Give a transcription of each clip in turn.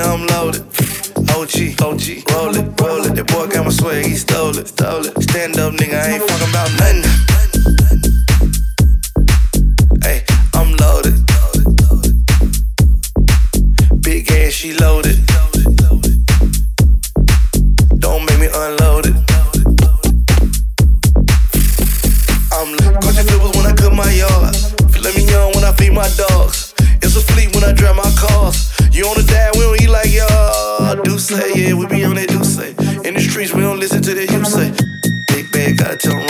I'm loaded. OG, OG, roll it, roll it. That boy got my swag, he stole it, stole it. Stand up, nigga, I ain't fucking about nothing. till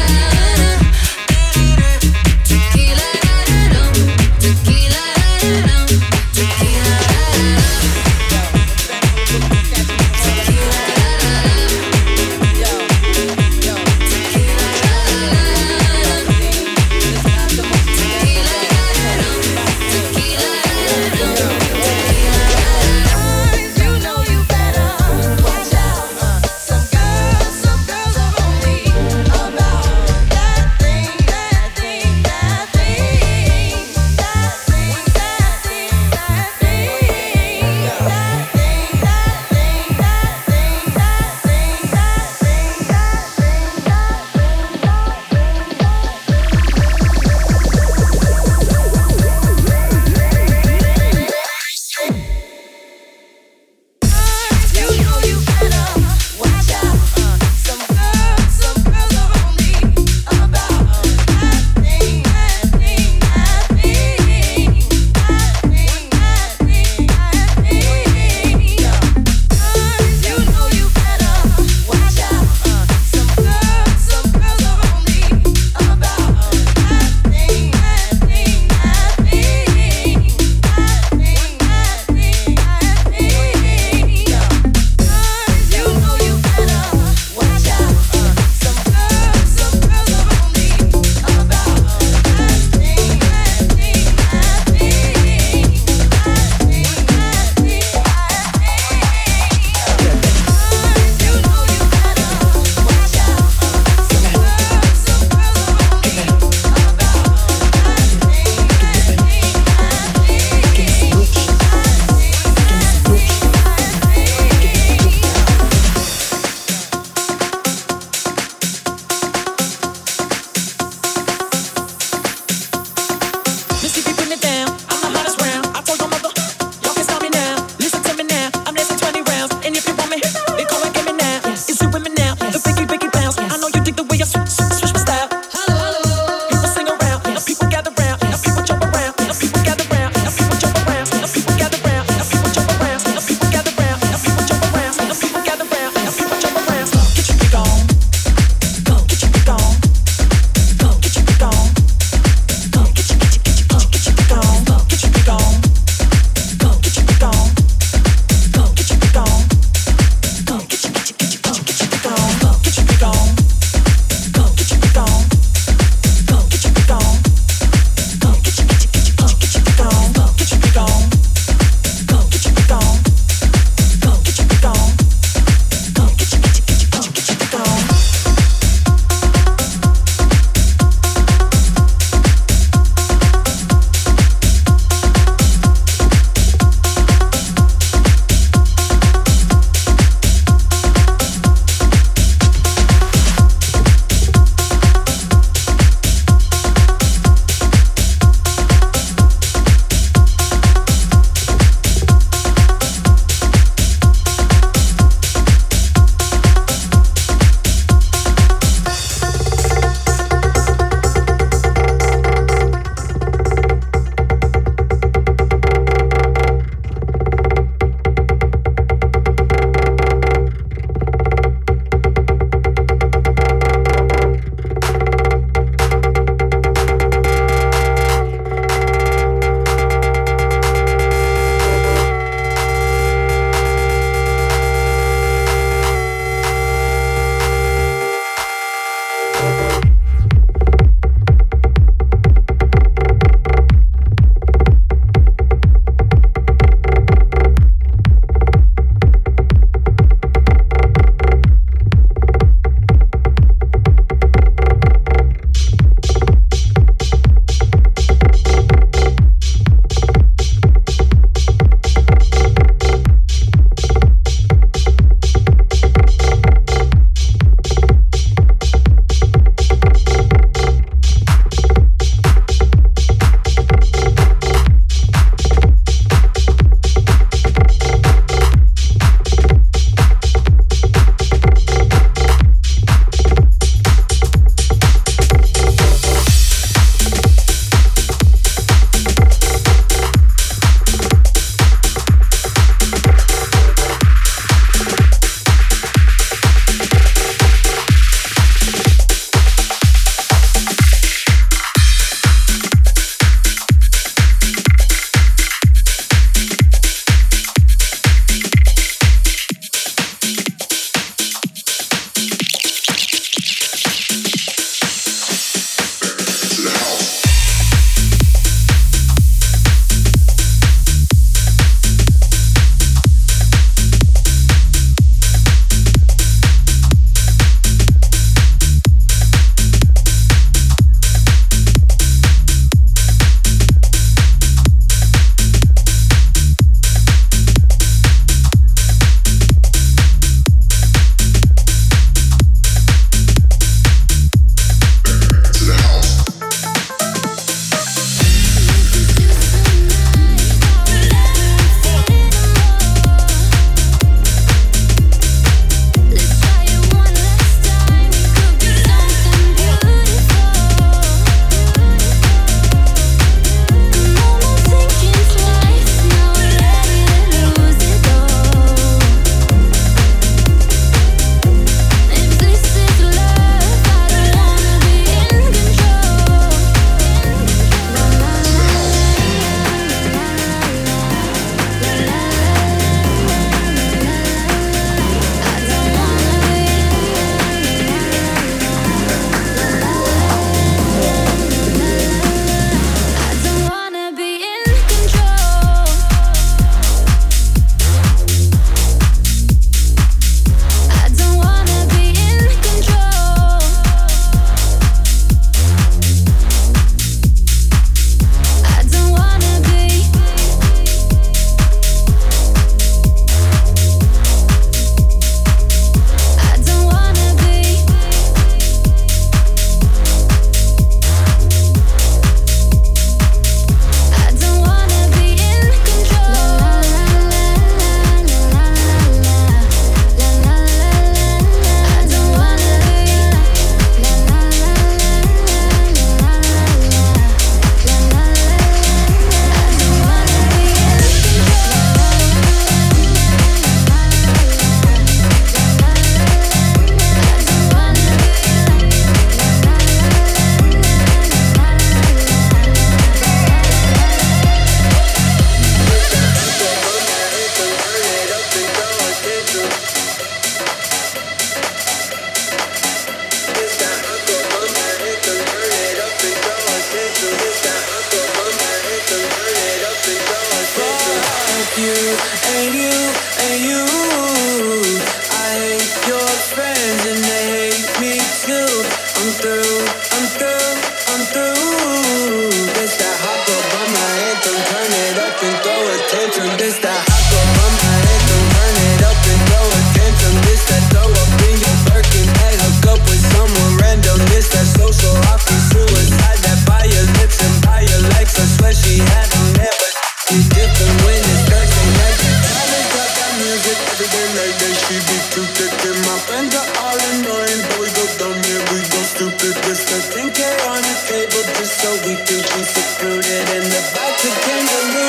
so we do, secluded in the back of kangaroos.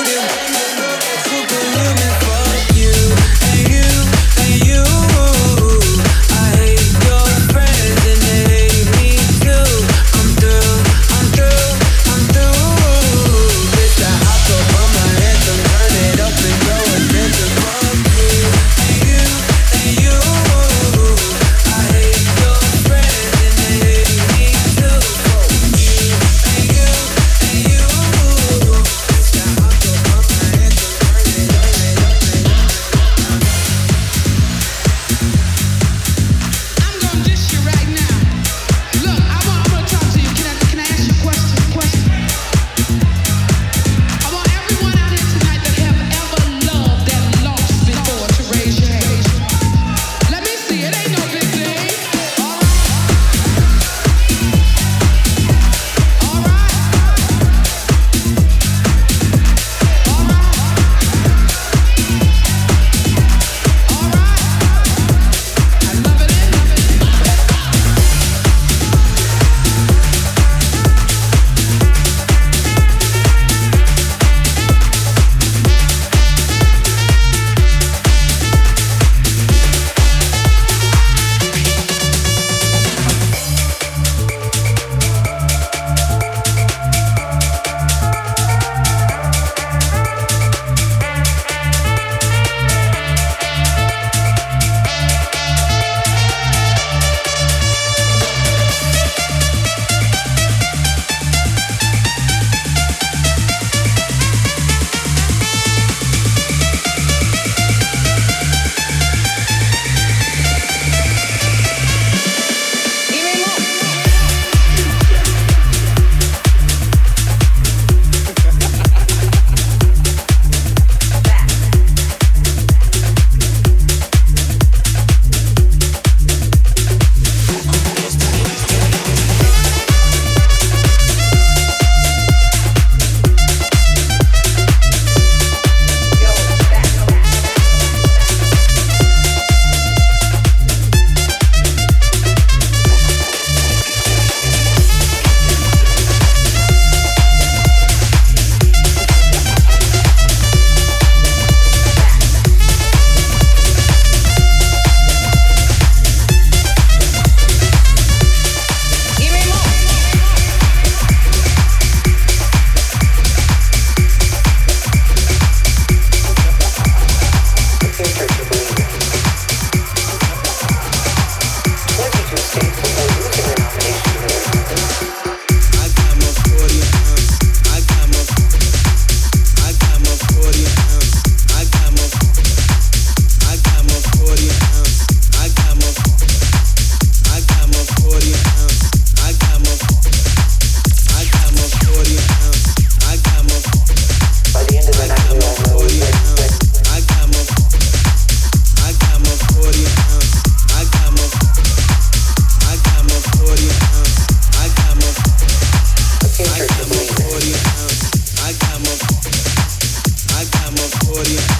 nobody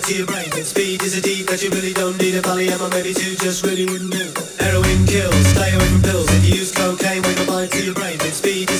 to your brain. And speed is a deed that you really don't need. A polyam or maybe two just really wouldn't do. Heroin kills, stay away from pills. If you use cocaine, wake up mind to your brain. And speed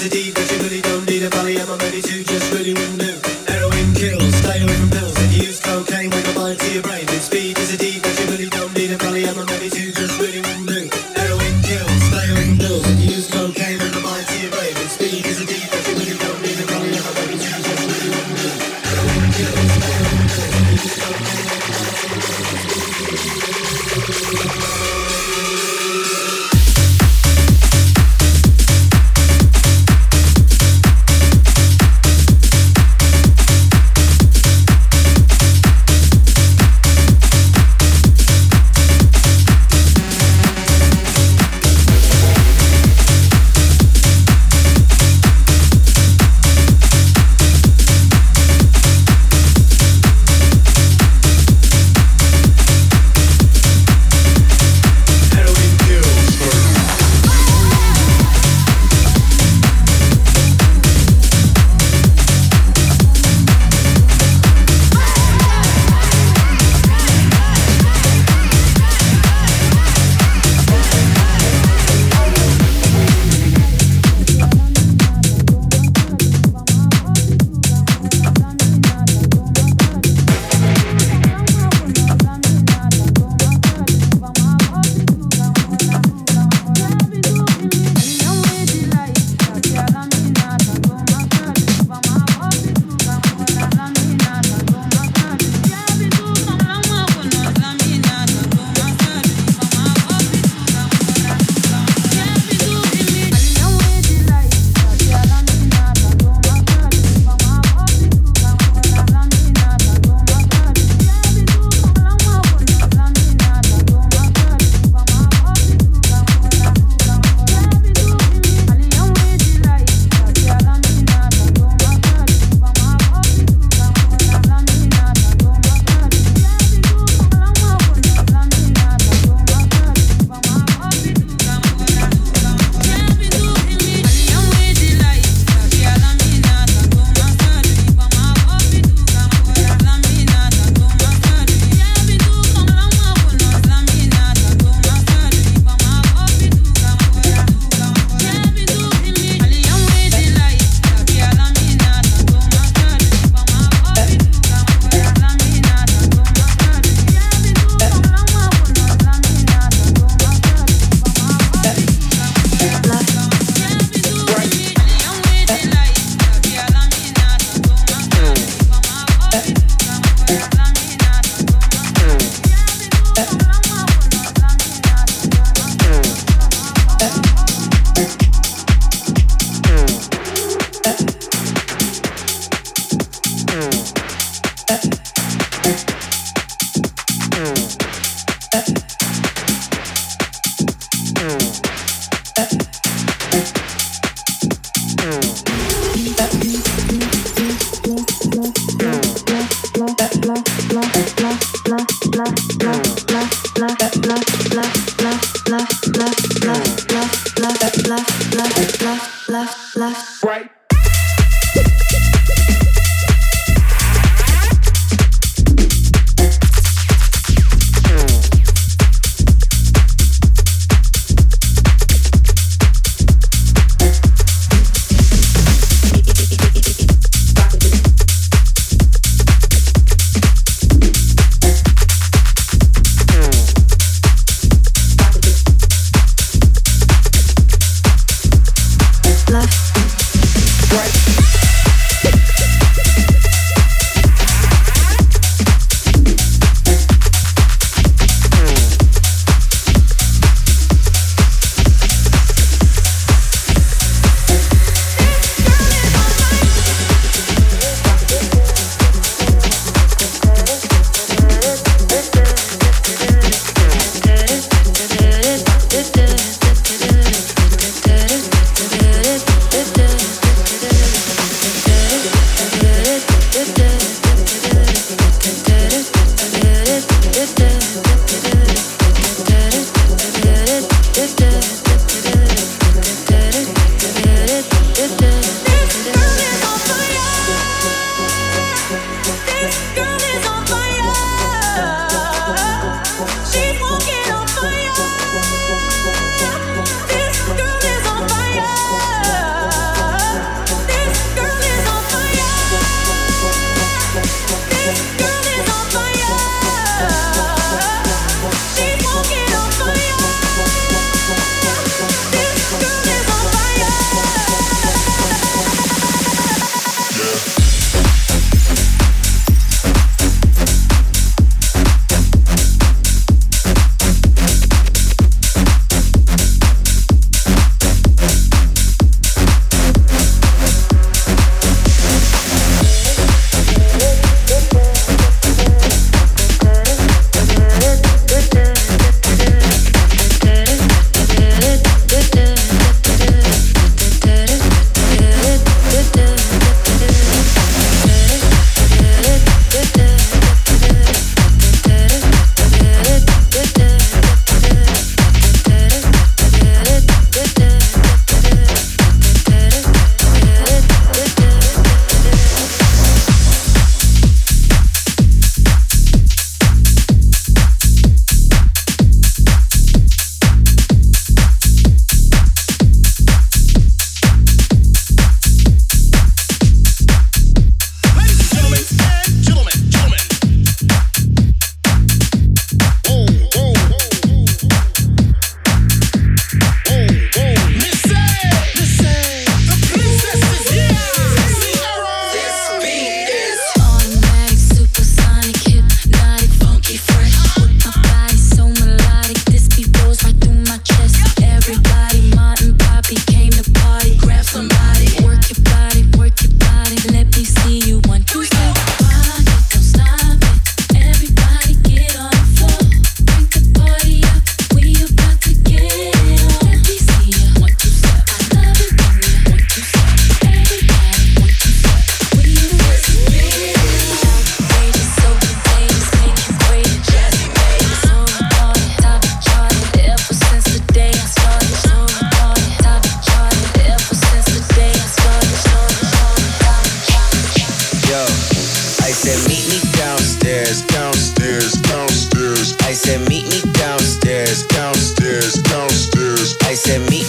said, meet me downstairs, downstairs, downstairs. I said, meet me downstairs, downstairs, downstairs. I said, meet